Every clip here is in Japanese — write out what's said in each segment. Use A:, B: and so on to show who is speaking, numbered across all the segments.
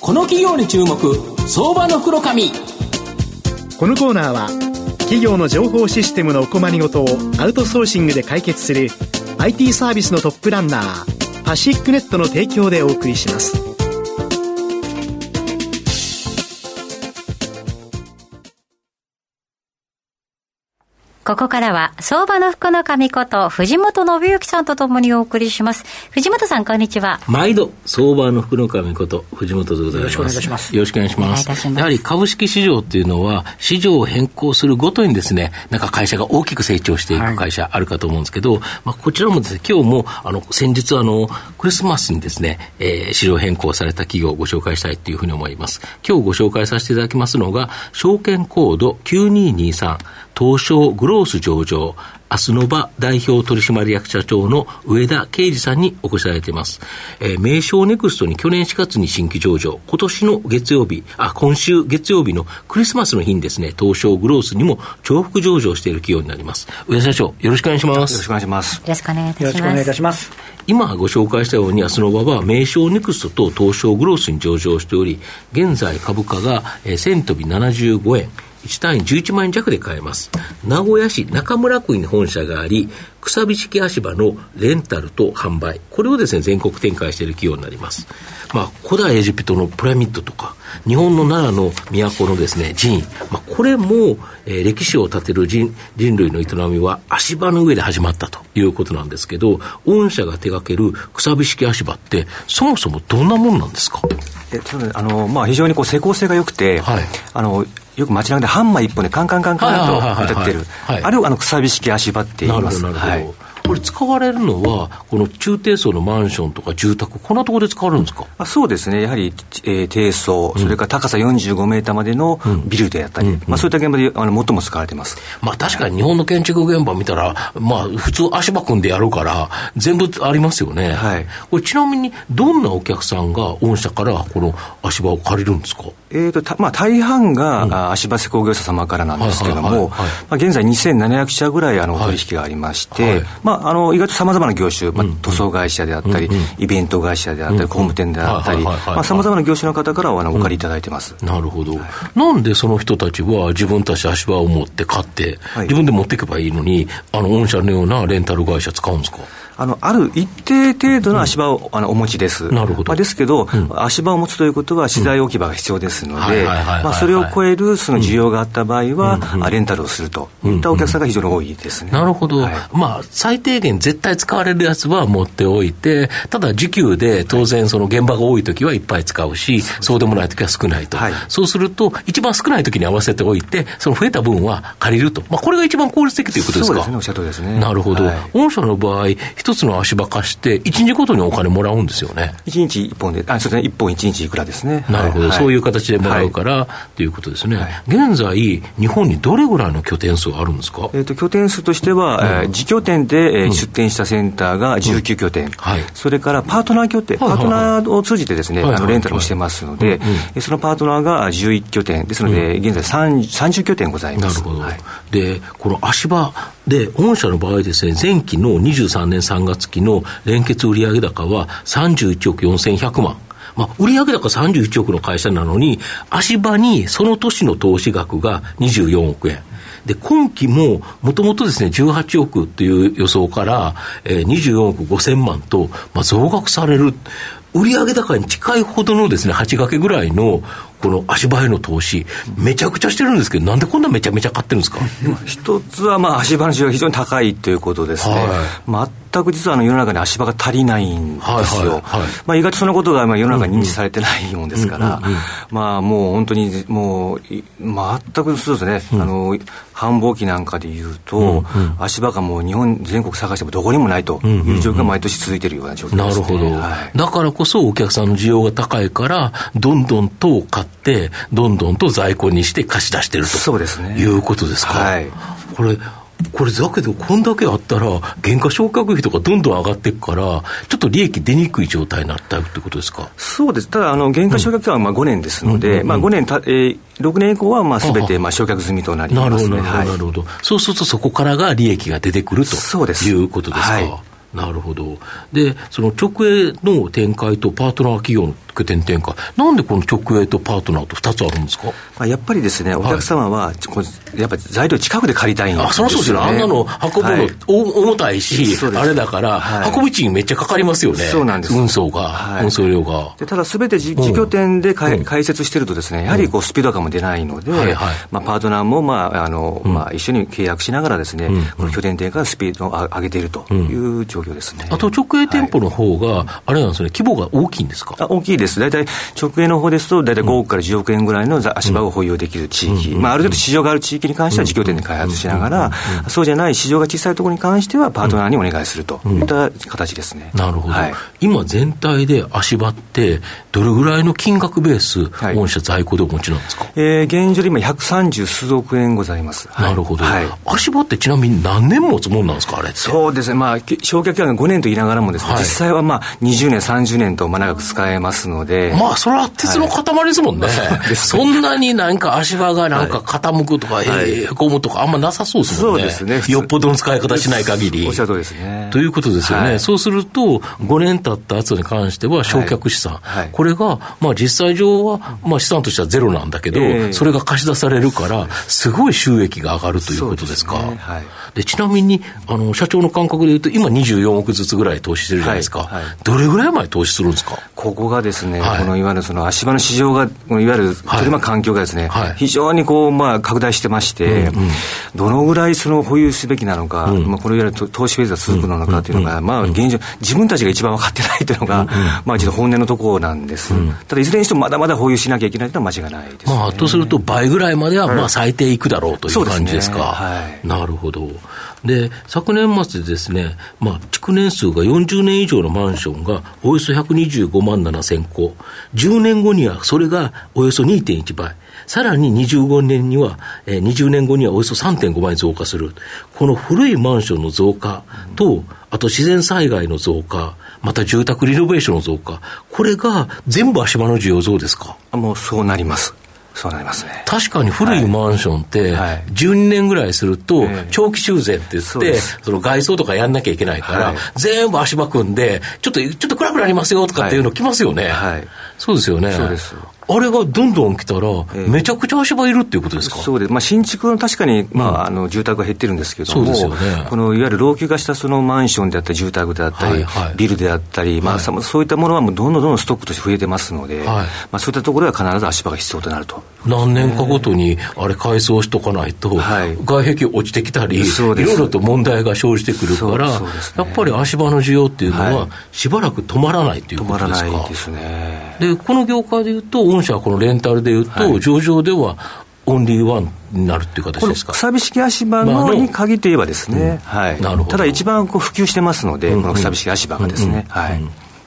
A: この企業に注目相場の袋紙
B: このコーナーは企業の情報システムのお困りごとをアウトソーシングで解決する IT サービスのトップランナーパシックネットの提供でお送りします。
C: ここからは、相場の福の神こと、藤本信之さんとともにお送りします。藤本さん、こんにちは。
D: 毎度、相場の福の神こと、藤本でございます。よろしくお願いします。よろしくお願いします。ますやはり株式市場っていうのは、市場を変更するごとにですね、なんか会社が大きく成長していく会社あるかと思うんですけど、はい、まあ、こちらもですね、今日も、あの、先日、あの、クリスマスにですね、えー、市場変更された企業をご紹介したいというふうに思います。今日ご紹介させていただきますのが、証券コード9223、東証グロース上場、アスノバ代表取締役社長の上田啓二さんにお越しいただいています。えー、名称ネクストに去年4月に新規上場、今年の月曜日、あ、今週月曜日のクリスマスの日にですね、東証グロースにも重複上場している企業になります。上田社長、よろしくお願いします。よろ
E: しくお願いします。
C: よろしくお願いいたします。
E: よろしくお願いいたします。
D: 今ご紹介したように、アスノバは名称ネクストと東証グロースに上場しており、現在株価が、えー、1000飛び75円、1単位11万円弱で買えます。名古屋市中村区に本社があり、くさび式足場のレンタルと販売、これをですね、全国展開している企業になります。まあ、古代エジプトのピラミッドとか、日本の奈良の都のですね、寺院、まあ、これも、えー、歴史を立てる人人類の営みは足場の上で始まったということなんですけど、御社が手掛けるくさび式足場って、そもそもどんなもんなんですか？
E: えあのまあ、非常にこう施工性が良くて、はい、あのよく街中でハンマー一本でカンカンカンカンと歌ってる、あれをあのくさび式足場って言います。なるほどなるほど、
D: はいこれ、使われるのは、この中低層のマンションとか住宅、こんなところで使われるんですか？
E: あそうですね、やはり、えー、低層、それから高さ45メーターまでのビルであったり、うん、まあ、そういった現場であの最も使われてます、
D: まあ、確かに日本の建築現場見たら、まあ、普通、足場組んでやるから、全部ありますよね、はい、これちなみに、どんなお客さんが御社からこの足場を借りるんですか？
E: えーとまあ、大半が、うん、足場施工業者様からなんですけれども、現在2700社ぐらいあの取引がありまして、はい、まあ、あの意外とさまざまな業種、まあ、塗装会社であったり、イベント会社であったり、工務店であったり、さまざまな業種の方からあのお借りいただいてます、
D: なるほど、なんでその人たちは自分たち足場を持って買って、自分で持っていけばいいのに、あの御社のようなレンタル会社使うんですか？
E: あの、ある一定程度の足場を、あのお持ちです。なるほど。まあ、ですけど、うん、足場を持つということは資材置き場が必要ですので、まあ、それを超えるその需要があった場合は、うん、レンタルをするといったお客さんが非常に多いですね。
D: なるほど。はい、まあ、最低限絶対使われるやつは持っておいて、ただ時給で当然その現場が多い時はいっぱい使うし、そうでもない時は少ないと。はい、そうすると、一番少ない時に合わせておいて、その増えた分は借りると。まあ、これが一番効率的ということですか？そうですね、
E: おっしゃるとですね。
D: なるほど。御社の場合、一つの足場貸して、1日ごとにお金もらうんですよね。
E: 1日1本で、あそうですね、1本1日いくらですね。
D: なるほど、はい、そういう形でもらうから、はい、ということですね、はい、現在、日本にどれぐらいの拠点数あるんですか、
E: えーと、拠点数としては、うん、えー、自拠点で、えー、出店したセンターが19拠点、うんはい、それからパートナー拠点、パートナーを通じてですね、あのレンタルもしてますので、そのパートナーが11拠点。ですので、現在30拠点ございます。
D: なるほど、でこの足場で、御社の場合ですね、前期の23年3月期の連結売上高は31億4100万。まあ、売上高31億の会社なのに、足場にその年の投資額が24億円。で、今期も、もともとですね、18億という予想から、えー、24億5000万と、まあ、増額される。売上高に近いほどのですね、8掛けぐらいのこの足場への投資、めちゃくちゃしてるんですけど、なんでこんなめちゃめちゃ買ってるんですか？
E: 一つは、まあ、足場の需要が非常に高いということですね、はい、全く実はあの世の中に足場が足りないんですよ、まあ、意外とそのことがまあ世の中に認知されてないもんですから、まあ、もう本当にもう、全くそうですね、うん、あの繁忙期なんかでいうと、うんうん、足場がもう日本全国探してもどこにもないという状況が毎年続いているような状況です、ね、なるほど、
D: はい、だからこそお客さんの需要が高いから、どんどんと買って、どんどんと在庫にして貸し出してると。そうですね。いうことですか。はい、これこれだけど、こんだけあったら、原価償却費とかどんどん上がっていくから、ちょっと利益出にくい状態になったってことですか。
E: そうです、ただ、あの原価償却期はまあ5年ですので、まあ、5年た、えー、6年以降はすべてまあ償却済みとなります、ね、
D: なるほど、なるほど、そうするとそこからが利益が出てくるとそうですいうことです。か。はい。なるほど。で、その直営の展開とパートナー企業っ拠点転換、なんでこの直営とパートナーと2つあるんですか、ま
E: あ、やっぱりですね、お客様は、はい、やっぱり材料近くで借りたいんですよ、ね、あ
D: そりゃそうですよ、あんなの運ぶの、はい、重たいし、あれだから、はい、運ぶ賃めっちゃかかりますよね、
E: そうなんです。
D: 運送が、はい、運送料が。
E: ただ、すべて事拠点で、うん、開設してるとですね、やはりこうスピード感も出ないので、はいはい、まあ、パートナーも、まああのまあ、一緒に契約しながらですね、うん、この拠点転換スピードを上げているという状況ですね。
D: あと直営店舗の方が、あれなんですね、規模が大きいんですか？
E: 大きいです。大体直営の方ですと、大体5億から10億円ぐらいの足場を保有できる地域、まあ、ある程度市場がある地域に関しては事業店で開発しながら、そうじゃない市場が小さいところに関しては、パートナーにお願いするといった形ですね。
D: なるほど、はい、今、全体で足場って、どれぐらいの金額ベース、御社在庫でお持ちなんですか、
E: えー、現状で今、130数億円ございます。
D: なるほど、はい、足場ってちなみに何年持つもんなんですか、あれ
E: そうですね、まあ、償却期間が5年と言いながらもですね、実際はまあ20年、30年とまあ長く使えますので。
D: まあ、それは鉄の塊ですもんね。そんなになんか足場がなんか傾くとか、へこむとか、あんまなさそうですもんね。そうですね。よっぽどの使い方しない限り。
E: おっしゃるとりですね。
D: ということですよね。そうすると、5年経った後に関しては、償却資産。これが、まあ実際上は、まあ資産としてはゼロなんだけど、それが貸し出されるから、すごい収益が上がるということですか。でちなみにあの、社長の感覚でいうと、今24億ずつぐらい投資してるじゃないですか、どれぐらい前投資するんですか？
E: ここがですね、このいわゆるその足場の市場が、いわゆる取り巻く環境がですね、非常にこう、まあ、拡大してまして、どのぐらいその保有すべきなのか、まあ、このいわゆる投資フェーズが続くのかというのが、まあ、現状、自分たちが一番分かってないというのが、まあ、実は本音のところなんです。ただ、いずれにしてもまだまだ保有しなきゃいけないというのは間違いないです、
D: まあ、とすると、倍ぐらいまでは、まあ、最低いくだろうという感じですか。なるほど。で、昨年末ですね、まあ、築年数が40年以上のマンションがおよそ125万7千戸、10年後にはそれがおよそ2.1倍、さらに25年には、えー、20年後にはおよそ3.5倍増加する。この古いマンションの増加と、あと自然災害の増加、また住宅リノベーションの増加、これが全部足場の需要増ですか？
E: もうそうなります。そうなりますね。
D: 確かに古いマンションって、12年ぐらいすると、長期修繕って言って、その外装とかやんなきゃいけないから、全部足場組んで、ちょっと、ちょっと暗くなりますよとかっていうの来ますよね。はい。そうですよね。そうです。あれがどんどん来たら、めちゃくちゃ足場いるっていうことですか、
E: そうです、まあ、新築は確かに、まあ、あの住宅が減ってるんですけども、ね、このいわゆる老朽化したそのマンションであったり、住宅であったり、はいはい、ビルであったり、まあ、そういったものはもうどんどんどんどんストックとして増えてますので、はい、まあ、そういったところは必ず足場が必要となると。
D: 何年かごとに、あれ、改装しとかないと、はい、外壁落ちてきたり、いろいろと問題が生じてくるから、ね、やっぱり足場の需要っていうのは、しばらく止まらないということですか？止まらないですね。で、この業界でいうと、御社はこのレンタルでいうと、はい、上場ではオンリーワンになるっていう形ですか？
E: くさび式足場のに限って言えばですね、うん、はい、なるほど。ただ一番こう普及してますので、うんうん、このくさび式足場がですね、はい。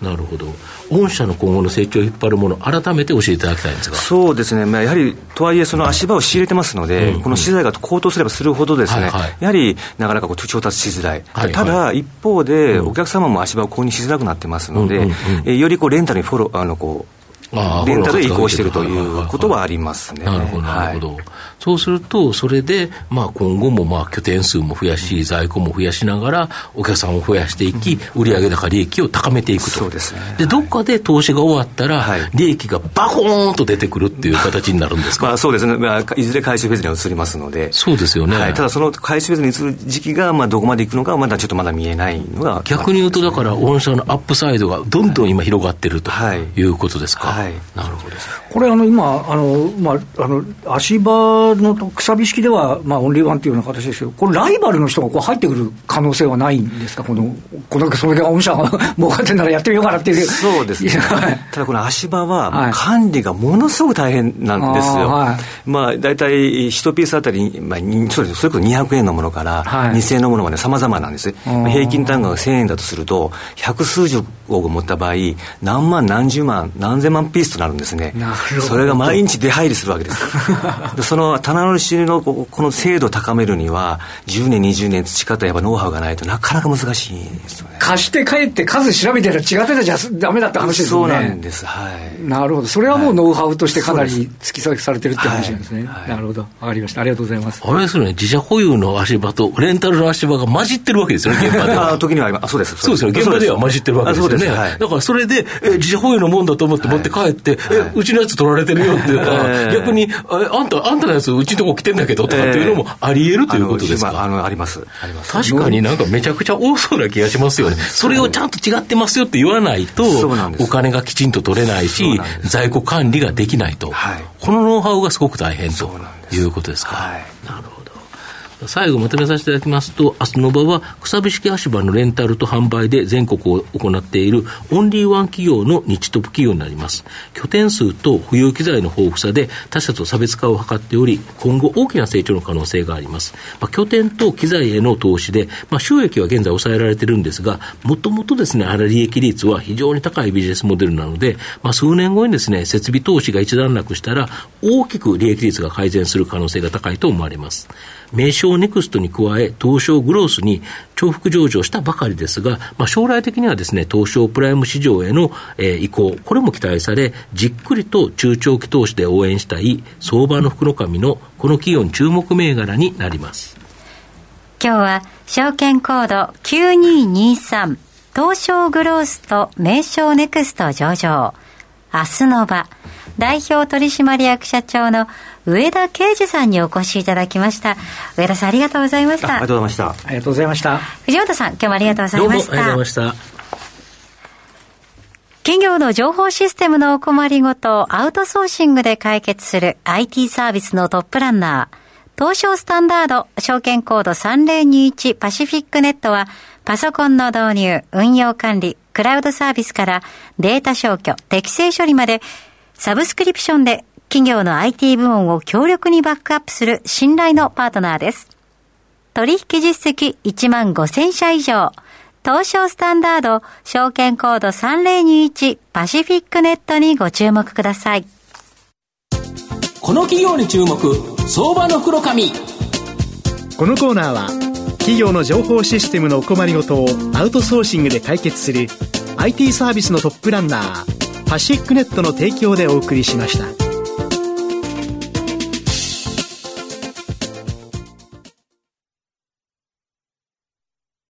D: なるほど、御社の今後の成長を引っ張るもの、改めて教えていただきたいんですが。
E: そうですね、まあ、やはりとはいえ、その足場を仕入れてますので、うんうん、この資材が高騰すればするほど、ですね、はいはい、やはりなかなかこう調達しづらい、はいはい、ただ一方で、お客様も足場を購入しづらくなってますので、うんうんうん、えよりこうレンタルにフォローあのこうレンタル移行しているということはありますね。
D: なるほど、なるほど。そうすると、それで、まあ、今後もまあ拠点数も増やし、在庫も増やしながら、お客さんを増やしていき、売上高、利益を高めていくと。そうですね。で、どっかで投資が終わったら、利益がバコーンと出てくるっていう形になるんですか、
E: まあ、そうですね、まあ、いずれ回収フェーズには移りますので。
D: そうですよね。
E: はい、ただ、その回収フェーズに移る時期が、まあ、どこまでいくのかは、まだちょっとまだ見えないのが。
D: 逆に言うと、だから、御社のアップサイドがどんどん今広がってるということですか？はい。なるほど。
F: これあの今あの、まあ、あの足場のくさび式では、まあ、オンリーワンというような形ですけど、これ、ライバルの人がこう入ってくる可能性はないんですか、このこのそれが御社が儲かってんならやってみようかなっていう
E: そうですね、ただこの足場は、管理がものすごく大変なんですよ、はい、まあ、大体1ピースあたり、まあ、それそれこそ200円のものから、2000円のものまでさまざまなんです、平均単価が1000円だとすると、百数十億持った場合、何万、何十万、何千万ピースとなるんですね。それが毎日出入りするわけです その棚卸しのこの精度を高めるには10年20年培ったやっぱノウハウがないとなかなか難しいですよね
F: 貸して帰って数調べてたら違ってたじゃダメだって話ですよ
E: ね。そうなんです。はい。
F: なるほど。それはもうノウハウとしてかなり突き先されてるって話なんですね。はい、なるほど。わかりました。ありがとうございます。
D: あれですよね、自社保有の足場とレンタルの足場が混じってるわけですよね、現場では。
E: 時にはあ。そうです。
D: そうですよ、現場では混じってるわけですよね。はい、だからそれで、え、自社保有のもんだと思って持って帰って、はい、え、うちのやつ取られてるよって言ったら、逆に、あんた、あんたのやつうちのとこ来てんだけどとかっていうのもあり得るということですか？
E: あの、あります。あります。
D: 確かになんかめちゃくちゃ多そうな気がしますよね。それをちゃんと違ってますよって言わないと、お金がきちんと取れないし、在庫管理ができないと。このノウハウがすごく大変ということですか？なるほど。最後まとめさせていただきますと、明日の場は、くさび式足場のレンタルと販売で全国を行っているオンリーワン企業の日トップ企業になります。拠点数と保有機材の豊富さで他社と差別化を図っており、今後大きな成長の可能性があります。まあ、拠点と機材への投資で、まあ、収益は現在抑えられているんですが、もともとですね、あれ利益率は非常に高いビジネスモデルなので、まあ、数年後にですね、設備投資が一段落したら、大きく利益率が改善する可能性が高いと思われます。名称ネクストに加え、東証グロースに重複上場したばかりですが、まあ、将来的にはですね、東証プライム市場への、えー、移行、これも期待され、じっくりと中長期投資で応援したい相場の福の神のこの企業に注目銘柄になります。
C: 今日は証券コード9223東証グロースと名称ネクスト上場明日の場代表取締役社長の上田啓二さんにお越しいただきました。上田さんありがとうございました。
E: ありがとうございました。あ
F: りがとうございました。
C: 藤本さん、今日もありがとうございました。
D: ありがとうございました。
C: 企業の情報システムのお困りごとをアウトソーシングで解決する IT サービスのトップランナー。東証スタンダード証券コード3021パシフィックネットはパソコンの導入、運用管理、クラウドサービスからデータ消去、適正処理までサブスクリプションで企業の IT 部門を強力にバックアップする信頼のパートナーです。取引実績1万5000社以上。東証スタンダード証券コード3021パシフィックネットにご注目ください。
A: この企業に注目、相場の袋紙。
B: このコーナーは企業の情報システムのお困りごとをアウトソーシングで解決する IT サービスのトップランナーパシックネットの提供でお送りしました。